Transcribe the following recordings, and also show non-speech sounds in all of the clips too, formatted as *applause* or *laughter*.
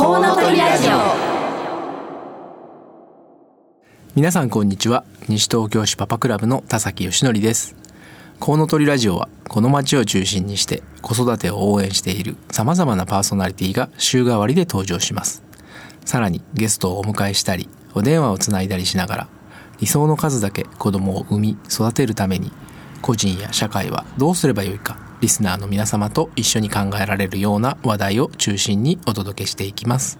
コウノトリラジオ。皆さんこんにちは。西東京市パパクラブの田崎義則です。コウノトリラジオはこの街を中心にして子育てを応援している様々なパーソナリティが週替わりで登場します。さらにゲストをお迎えしたりお電話をつないだりしながら理想の数だけ子供を産み育てるために個人や社会はどうすればよいかリスナーの皆様と一緒に考えられるような話題を中心にお届けしていきます。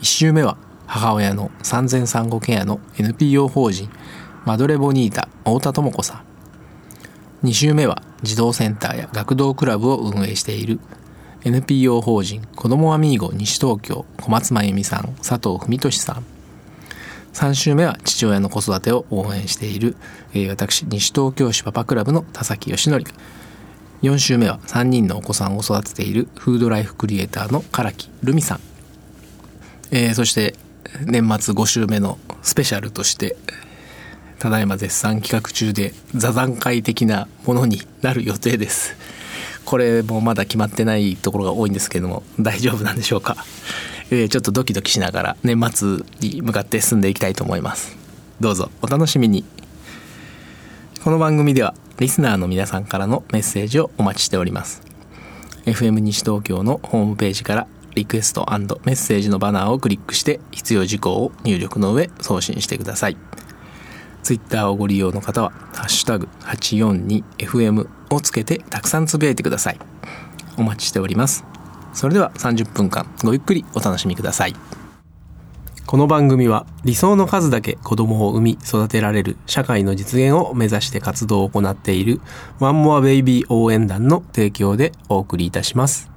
1週目は母親の産前産後ケアの NPO 法人マドレボニータ太田智子さん。2週目は児童センターや学童クラブを運営している NPO 法人子どもアミーゴ西東京小松真由美さん佐藤文俊さん。3週目は父親の子育てを応援している、えー、私西東京市パパクラブの田崎義則。4週目は3人のお子さんを育てているフードライフクリエイターの唐木留美さん、えー、そして年末5週目のスペシャルとしてただいま絶賛企画中で座談会的なものになる予定です。これもまだ決まってないところが多いんですけども大丈夫なんでしょうか、えー、ちょっとドキドキしながら年末に向かって進んでいきたいと思います。どうぞお楽しみに。この番組ではリスナーの皆さんからのメッセージをお待ちしております FM 西東京のホームページからリクエストメッセージのバナーをクリックして必要事項を入力の上送信してください。ツイッターをご利用の方は、ハッシュタグ 842FM をつけてたくさんつぶやいてください。お待ちしております。それでは30分間ごゆっくりお楽しみください。この番組は理想の数だけ子供を産み育てられる社会の実現を目指して活動を行っているワンモアベイビー応援団の提供でお送りいたします。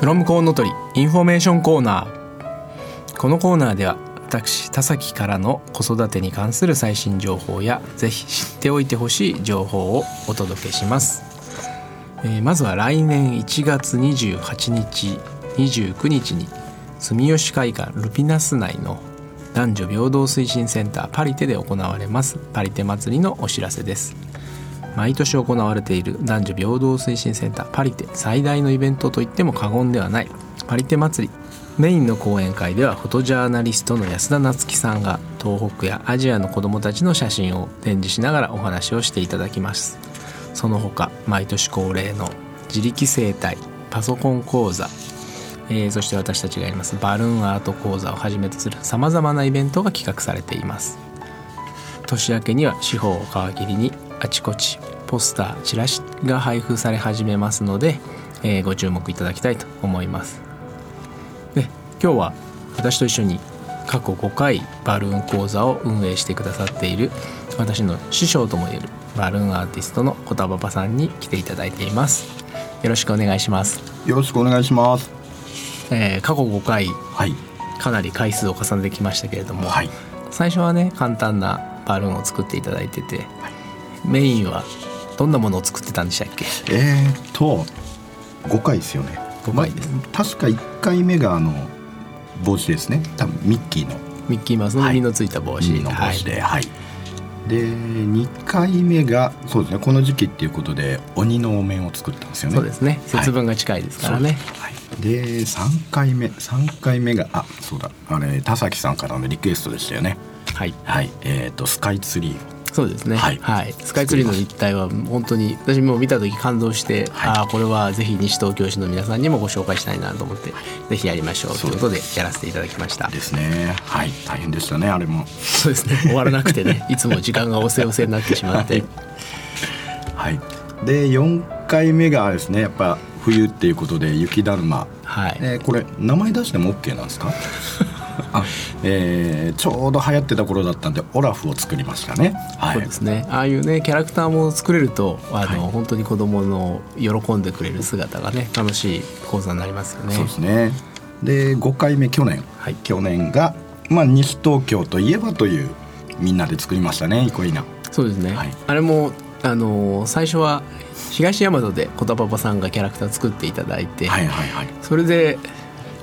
From コウノトリインフォメーションコーナーこのコーナーでは私田崎からの子育てに関する最新情報やぜひ知っておいてほしい情報をお届けします、えー、まずは来年1月28日29日に住吉会館ルピナス内の男女平等推進センターパリテで行われますパリテ祭りのお知らせです。毎年行われている男女平等推進センターパリテ最大のイベントといっても過言ではない。パリテ祭り。メインの講演会ではフォトジャーナリストの安田夏樹さんが東北やアジアの子どもたちの写真を展示しながらお話をしていただきます。その他毎年恒例の自力生態パソコン講座えー、そして私たちがやりますバルーンアート講座をはじめとするさまざまなイベントが企画されています。年明けには四方を皮切りにあちこちポスターチラシが配布され始めますので、えー、ご注目いただきたいと思います。で今日は私と一緒に過去5回バルーン講座を運営してくださっている私の師匠ともいえるバルーンアーティストの小田馬場さんに来ていただいています。よろしくお願いします。よろしくお願いします。えー、過去5回、はい、かなり回数を重ねてきましたけれども、はい、最初はね簡単なバルーンを作っていただいてて、はい、メインはどんなものを作ってたんでしたっけ？えー、っと5回ですよね。5回です、ま、確か1回目があの帽子ですね。多分ミッキーの。ミッキーマウスの耳のついた帽子、の帽子ではい、で2回目がそうですね。この時期っていうことで鬼のお面を作ったんですよね。そうですね。節分が近いですからね、はい。で3回目3回目があそうだ。あれ田崎さんからのリクエストでしたよね。はい。はい。えっ、ー、とスカイツリーそうですね、はい、はい、スカイツリーの立体は本当に私も見た時感動して、はい、ああこれはぜひ西東京市の皆さんにもご紹介したいなと思って、はい、ぜひやりましょうということでやらせていただきました。ですね。はい。大変でしたねあれも。そうですね。*laughs* 終わらなくてねいつも時間がおせおせになってしまって。はい、で4回目がですねやっぱ冬っていうことで雪だるま、はい。えー、これ名前出しても OK なんですか？えーちょうど流行ってた頃だったんでオラフを作りましたね。はい。そうですね。ああいうねキャラクターも作れるとあの、はい。本当に子供の喜んでくれる姿がね楽しい講座になりますよね。そうですね。で5回目去年、はい。去年が、まあ、西東京といえばというみんなで作りましたね憩いな。そうですね、はい。あれもあの最初は東大和でコタパパさんがキャラクター作っていただいて、はいはいはい。それで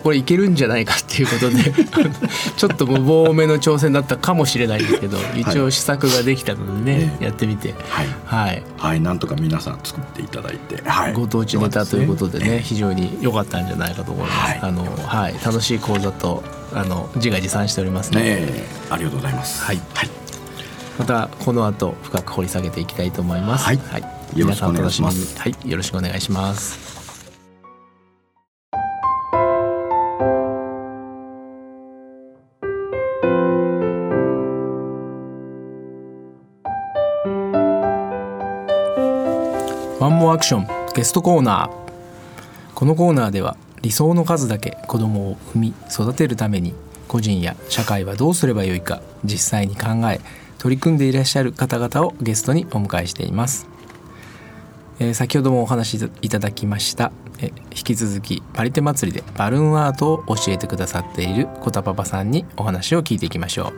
これいけるんじゃないかっていうことで *laughs* ちょっと無謀めの挑戦だったかもしれないですけど一応試作ができたのでね、ええ。やってみて。はい。はい。はい。なんとか皆さん作っていただいて、はい、ご当地ネタということでね非常に良かったんじゃないかと思います、はい。あのはい。楽しい講座とあの自画自賛しておりますね。ねえ。ありがとうございます。はい。はい、またこの後深く掘り下げていきたいと思います。はい。皆さんお楽みに。はい。よろしくお願いしますアアクションゲストコーナー。このコーナーでは理想の数だけ子供を産み育てるために個人や社会はどうすればよいか実際に考え取り組んでいらっしゃる方々をゲストにお迎えしています、えー先ほどもお話しいただきました、えー引き続きパリテ祭りでバルーンアートを教えてくださっているコタパパさんにお話を聞いていきましょ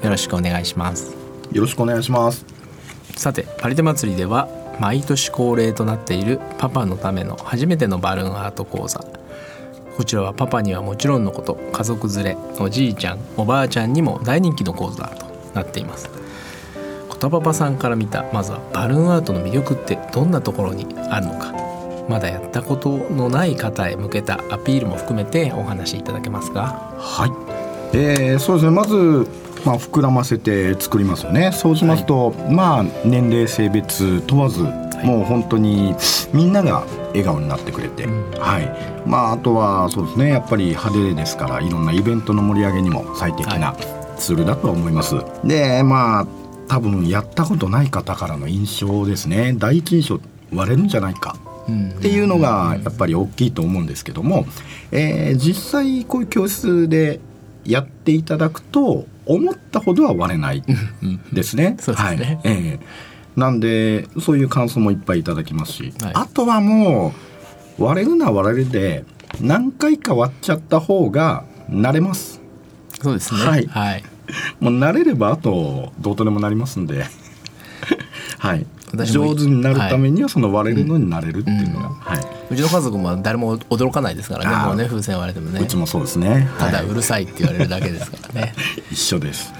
う。よろしくお願いします。よろしくお願いします。さてパリテ祭りでは毎年恒例となっているパパのための初めてのバルーンアート講座。こちらはパパにはもちろんのこと家族連れおじいちゃんおばあちゃんにも大人気の講座となっています。コタパパさんから見たまずはバルーンアートの魅力ってどんなところにあるのか。まだやったことのない方へ向けたアピールも含めてお話しいただけますかはい、えーそうですね。まず、まあ、膨らませて作りますよね。そうしますと、まあ年齢性別問わず、もう本当にみんなが笑顔になってくれて、うん。はい。まああとはそうですねやっぱり派手ですからいろんなイベントの盛り上げにも最適なツールだとは思います、でまあ多分やったことない方からの印象ですね。第一印象割れるんじゃないか。うん。っていうのがやっぱり大きいと思うんですけども、えー実際こういう教室でやっていただくと思ったほどは割れないうん。ですね。*laughs* そうですね。はい。ええ。なんでそういう感想もいっぱいいただきますし、はい。あとはもう割れるのは割れるで何回か割っちゃった方が慣れます。そうですね。はい。はい。*laughs* もう慣れればあとどうとでもなりますんで。*laughs* はい、上手になるためにはその割れるのになれるっていうのが、うん。はいうちの家族も誰も驚かないですからねもうね風船割れてもねうちもそうですね。ただはいうるさいって言われるだけですからね。*laughs* 一緒です。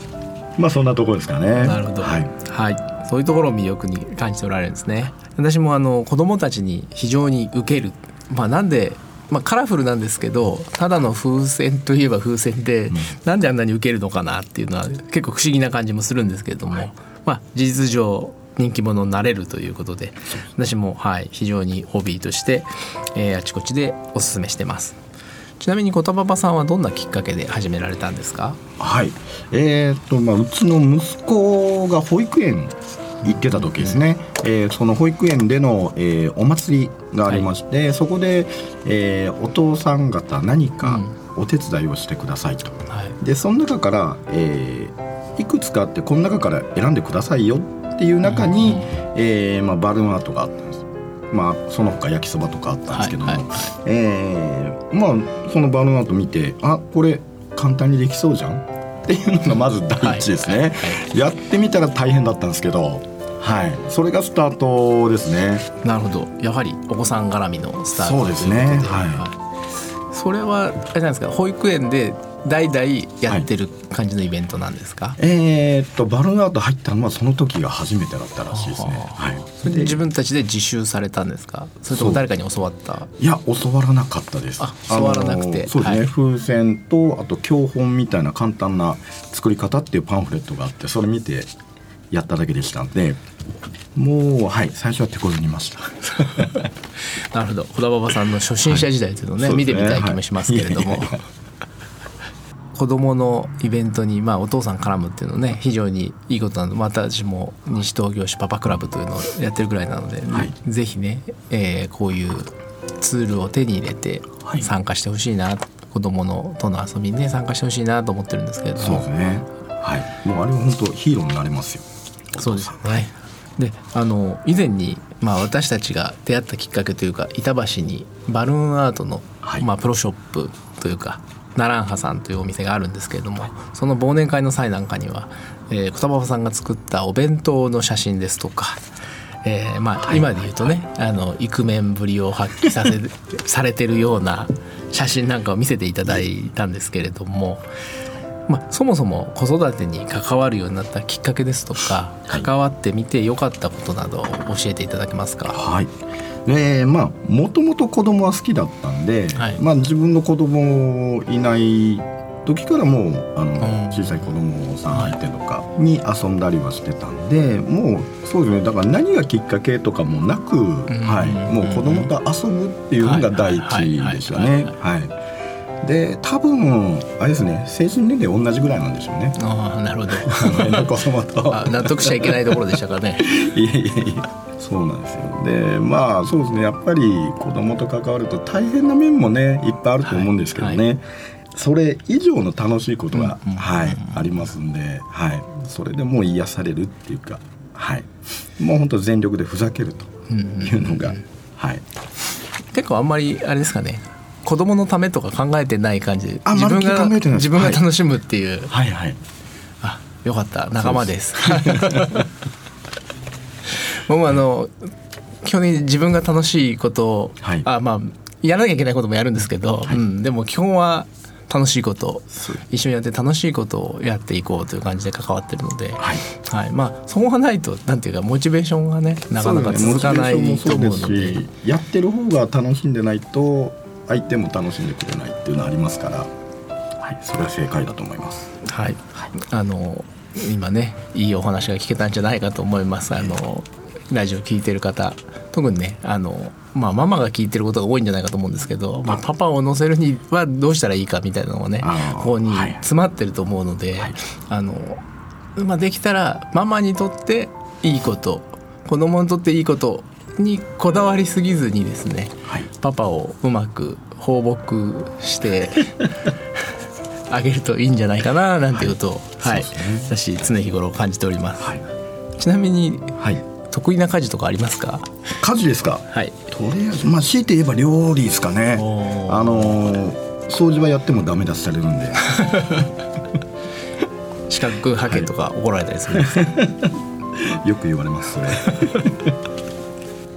*laughs* まあそんなところですかね。なるほど。はい。はい。そういうところを魅力に感じておられるんですね。私もあの子供たちに非常に受ける。まあなんで。まあ、カラフルなんですけどただの風船といえば風船で、なんであんなに受けるのかなっていうのは結構不思議な感じもするんですけれども、まあ、事実上人気者になれるということで私も、はい、非常にホビーとして、えーあちこちでおすすめしてます。ちなみにコタパパさんはどんなきっかけで始められたんですか？はい。えーっとまあうちの息子が保育園行ってた時ですね。えーその保育園での、えーお祭りがありまして、そこで、えーお父さん方何かお手伝いをしてくださいと。はい。でその中から、えーいくつかあってこの中から選んでくださいよっていう中に、うん。えーまあ、バルーンアートがあったんです。まあその他焼きそばとかあったんですけども、はいはいえーまあそのバルーンアート見てあこれ簡単にできそうじゃんっていうのがまず第一ですね、はいはやってみたら大変だったんですけどはい。それがスタートですね。なるほど。やはりお子さん絡みのスタートそうですね。はい。それはあれじゃないですか。保育園で代々やってる感じのイベントなんですか、えーっとバルーンアート入ったのはその時が初めてだったらしいですね。はい。それで自分たちで自習されたんですか？それとも誰かに教わった？いや教わらなかったです。あ教わらなくて。そうですね、はい。風船とあと教本みたいな簡単な作り方っていうパンフレットがあってそれ見てやっただけでしたんでもうはい最初は手こずりました。*laughs* なるほど。小田馬場さんの初心者時代というのをね、はい。見てみたい気もしますけれども、はい子供のイベントに、まあ、お父さん絡むっていうのね非常にいいことなので、私も西東京市パパクラブというのをやってるぐらいなので、はい。ぜひね、えーこういうツールを手に入れてはい。参加してほしいな、子子供のとの遊びにね参加してほしいなと思ってるんですけれども。そうですね。はい。もうあれは本当ヒーローになれますよ。そうですよねであの以前に、まあ、私たちが出会ったきっかけというか板橋にバルーンアートの、はい。まあ、プロショップというかナランハさんというお店があるんですけれども、その忘年会の際なんかには、えー、小田馬さんが作ったお弁当の写真ですとか、えーまあ、今で言うとね、あのイクメンぶりを発揮させ *laughs* されてるような写真なんかを見せていただいたんですけれども。まあ、そもそも子育てに関わるようになったきっかけですとか、はい関わってみて良かったことなどを教えていただけますか？はいでまあもともと子供は好きだったんで、はい。まあ、自分の子供いない時からもうあのん。小さい子供さん相手とかに遊んだりはしてたんで、もうそうですね。だから何がきっかけとかもなく、はい、もう子供と遊ぶっていうのが第一ですよね。はい。で多分あれですね精神年齢同じぐらいなんでしょうね。ああなるほど。子供とあ納得しちゃいけないところでしたかね。*laughs* いやいやいやそうなんですよでまあそうですねやっぱり子供と関わると大変な面もねいっぱいあると思うんですけどね、はいはそれ以上の楽しいことが、うんうんはい、ありますんで、はい、それでもう癒されるっていうか、はい、もう本当全力でふざけるというのが、はい、結構あんまりあれですかね。子供のためとか考えてない感じ。自分が自分が楽しむっていう、はいはい。あよかった。仲間です。僕もあの基本的に自分が楽しいことを、はい。あまあやらなきゃいけないこともやるんですけど、うん、でも基本は楽しいこと一緒にやって楽しいことをやっていこうという感じで関わってるので、はい。はい、まあそこがないとなんていうかモチベーションがねなかなか続かないと思うので。ですしやってる方が楽しんでないと相手も楽しんでくれないっていうのはありますから、はい、それは正解だと思います。はい、あの今ねいいお話が聞けたんじゃないかと思います。あのラジオ聞いてる方特にねあの、まあ、ママが聞いてることが多いんじゃないかと思うんですけど、まあ、パパを乗せるにはどうしたらいいかみたいなのがねここにはい。詰まってると思うので、あのまあ、できたらママにとっていいこと子供にとっていいことにこだわりすぎずにですねはい。パパをうまく放牧して *laughs* あげるといいんじゃないかななんていうことを、はい。そうですね私常日頃感じております、はい。ちなみにはい、得意な家事とかありますか？家事ですか？はい。とりあえずまあ強いて言えば料理ですかね。あのー掃除はやってもダメ出しされるんで。資格派遣とか怒られたりするんですか、*laughs* よく言われますそれ *laughs*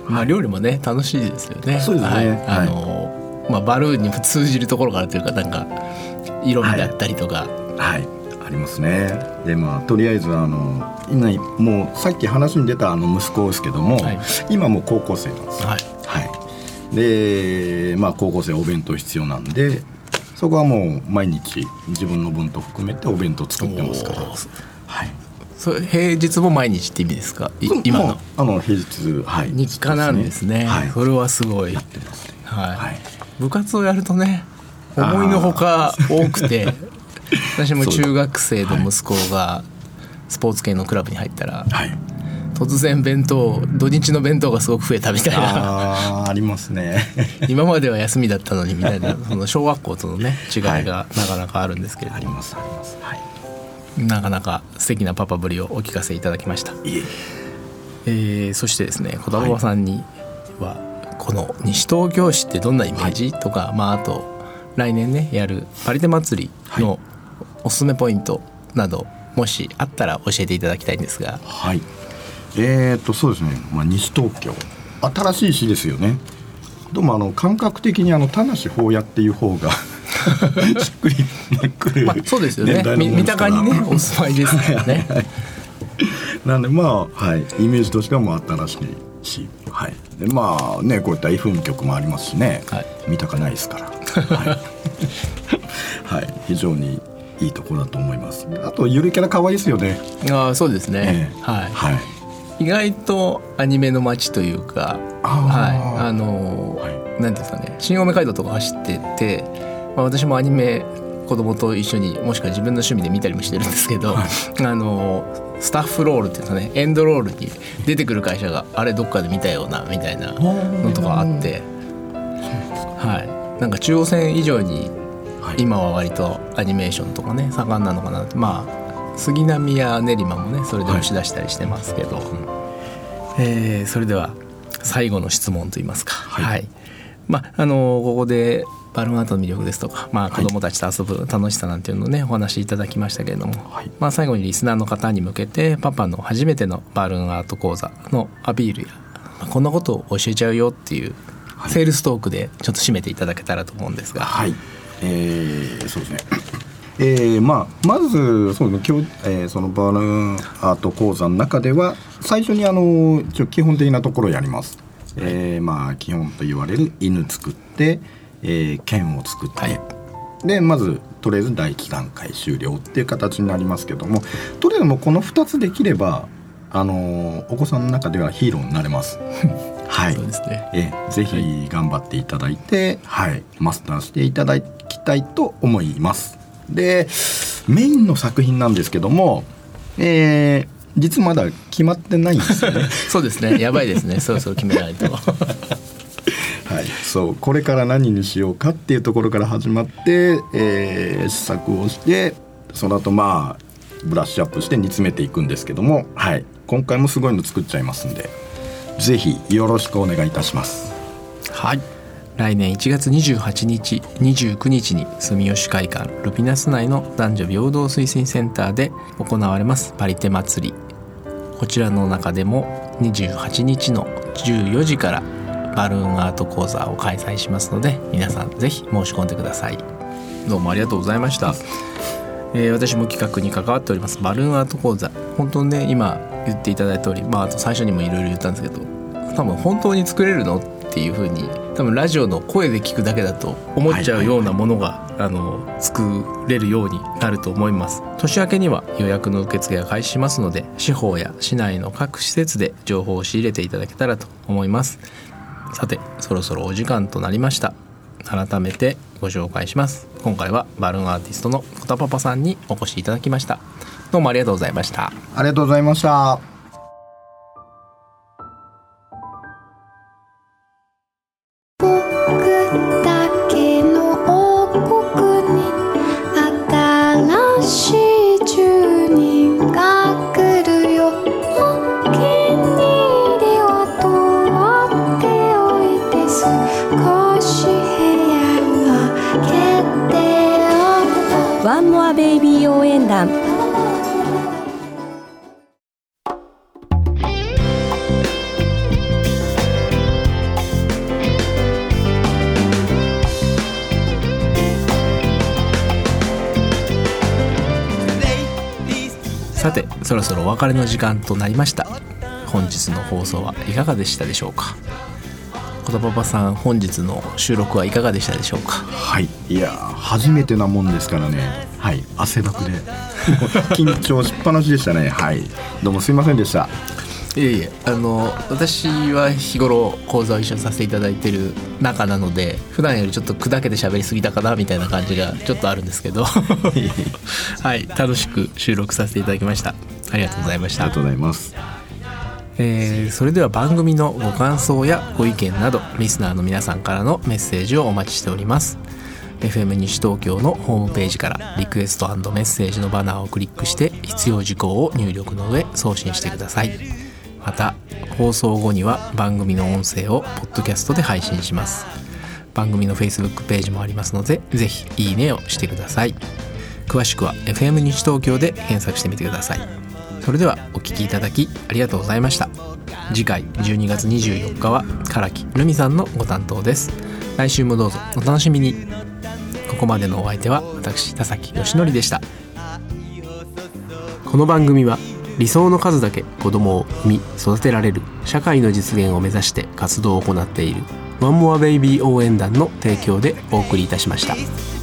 まあ料理もね楽しいですよね。そうですね。はい。はい。あのまあ、バルーンにも通じるところがあるというかなんか色味だったりとか、はい。ありますね。でまあとりあえずあの今もうさっき話に出たあの息子ですけども、はい。今もう高校生なんですよ。はい。はい、でまあ高校生お弁当必要なんでそこはもう毎日自分の分と含めてお弁当作ってますから。はいそれ平日も毎日って意味ですか？い今の。あの平日はい。日課なんですね。はい。それはすごい。ね。はい、はい。部活をやるとね思いのほか多くて。*laughs* 私も中学生の息子がスポーツ系のクラブに入ったらはい。突然弁当土日の弁当がすごく増えたみたいな。ありますね。*laughs* 今までは休みだったのにみたいな。その小学校とのね違いがなかなかあるんですけれども、ありますあります。はいなかなか素敵なパパぶりをお聞かせいただきました、いえ。えーそしてですね小田馬さんには、この西東京市ってどんなイメージ、とか、まあ、あと来年ねやるパリテ祭りのおすすめポイントなど、もしあったら教えていただきたいんですが。はい。えー、っとそうですね、まあ、西東京。新しい市ですよね。どうもあの感覚的にあの田無法屋っていう方が *laughs* しっくりくる、まあ、そうですよね。年代のみ三ものですから。鷹にね *laughs* お住まいですからねなんでまあはい。イメージとしてはもう新しいしはい。でまあねこういった FM 局もありますしね、はい。見たかないですから。はい、*laughs* はい、非常にいいところだと思います。あとゆるキャラ可愛いですよね。ああそうですね、ええはい、はい。意外とアニメの街というかあはい。ーあのーはい。なんですかね。新青梅街道とか走ってて、まあ、私もアニメ子供と一緒にもしくは自分の趣味で見たりもしてるんですけど、あのースタッフロールっていうかねエンドロールに出てくる会社があれどっかで見たようなみたいなのとかあって。はい。なんか中央線以上にはい。今は割とアニメーションとかね盛んなのかなって。まあ杉並や練馬もねそれで押し出したりしてますけど、えーそれでは最後の質問といいますか。はいまああのここでバルーンアートの魅力ですとか、まあ、はい。子どもたちと遊ぶ楽しさなんていうのをねお話しいただきましたけれども、はい。まあ、最後にリスナーの方に向けてパパの初めてのバルーンアート講座のアピールや、まあこんなことを教えちゃうよっていうはい。セールストークでちょっと締めていただけたらと思うんですが、はい、えーそうですね。えーまあ、まずそうですね。今日、えーそのバルーンアート講座の中では最初にあの基本的なところをやります。えーまあ基本と言われる犬作って、えー剣を作って、はい。でまずとりあえず第一段階終了っていう形になりますけどもとりあえずもうこの2つできればあのお子さんの中ではヒーローになれます。*laughs* はい。そうですね。ええぜひ頑張っていただいて、はい、マスターしていただきたいと思います。でメインの作品なんですけども、えー実まだ決まってないんですよね。*laughs* そうですね。やばいですね。そろそろ決めないと。*laughs* はい、そう。これから何にしようかっていうところから始まって、えー試作をしてその後まあブラッシュアップして煮詰めていくんですけども、はい、今回もすごいの作っちゃいますんでぜひよろしくお願いいたします。はい来年1月28日29日に住吉会館ルピナス内の男女平等推進センターで行われますパリテ祭り。こちらの中でも28日の14時からバルーンアート講座を開催しますので皆さんぜひ申し込んでください。どうもありがとうございました、えー私も企画に関わっておりますバルーンアート講座。本当にね今言っていただいた通りまああと最初にもいろいろ言ったんですけど多分本当に作れるの？っていう風に多分ラジオの声で聞くだけだと思っちゃうようなものが、あの作れるようになると思います。年明けには予約の受付が開始しますので司法や市内の各施設で情報を仕入れていただけたらと思います。さてそろそろお時間となりました。改めてご紹介します。今回はバルーンアーティストのコタパパさんにお越しいただきました。どうもありがとうございました。ありがとうございました。さてそろそろお別れの時間となりました。本日の放送はいかがでしたでしょうか？コタパパさん本日の収録はいかがでしたでしょうか？はい、いやー初めてなもんですからね。はい、汗だくで。*laughs* 緊張しっぱなしでしたね。はい、どうもすいませんでした。いえいえあの私は日頃講座を一緒にさせていただいてる仲なので普段よりちょっと砕けて喋りすぎたかなみたいな感じがちょっとあるんですけど。*laughs* はい楽しく収録させていただきました。ありがとうございました。ありがとうございます。えーそれでは番組のご感想やご意見などリスナーの皆さんからのメッセージをお待ちしております。FM 西東京のホームページからリクエストメッセージのバナーをクリックして必要事項を入力の上送信してくださいまた放送後には番組の音声をポッドキャストで配信します。番組の Facebook ページもありますのでぜひいいねをしてください。詳しくは FM 西東京で検索してみてください。それではお聞きいただきありがとうございました。次回12月24日は唐木るみさんのご担当です。来週もどうぞお楽しみに。ここまでのお相手は私田崎義則でした。この番組は理想の数だけ子供を産み育てられる社会の実現を目指して活動を行っているワンモアベイビー応援団の提供でお送りいたしました。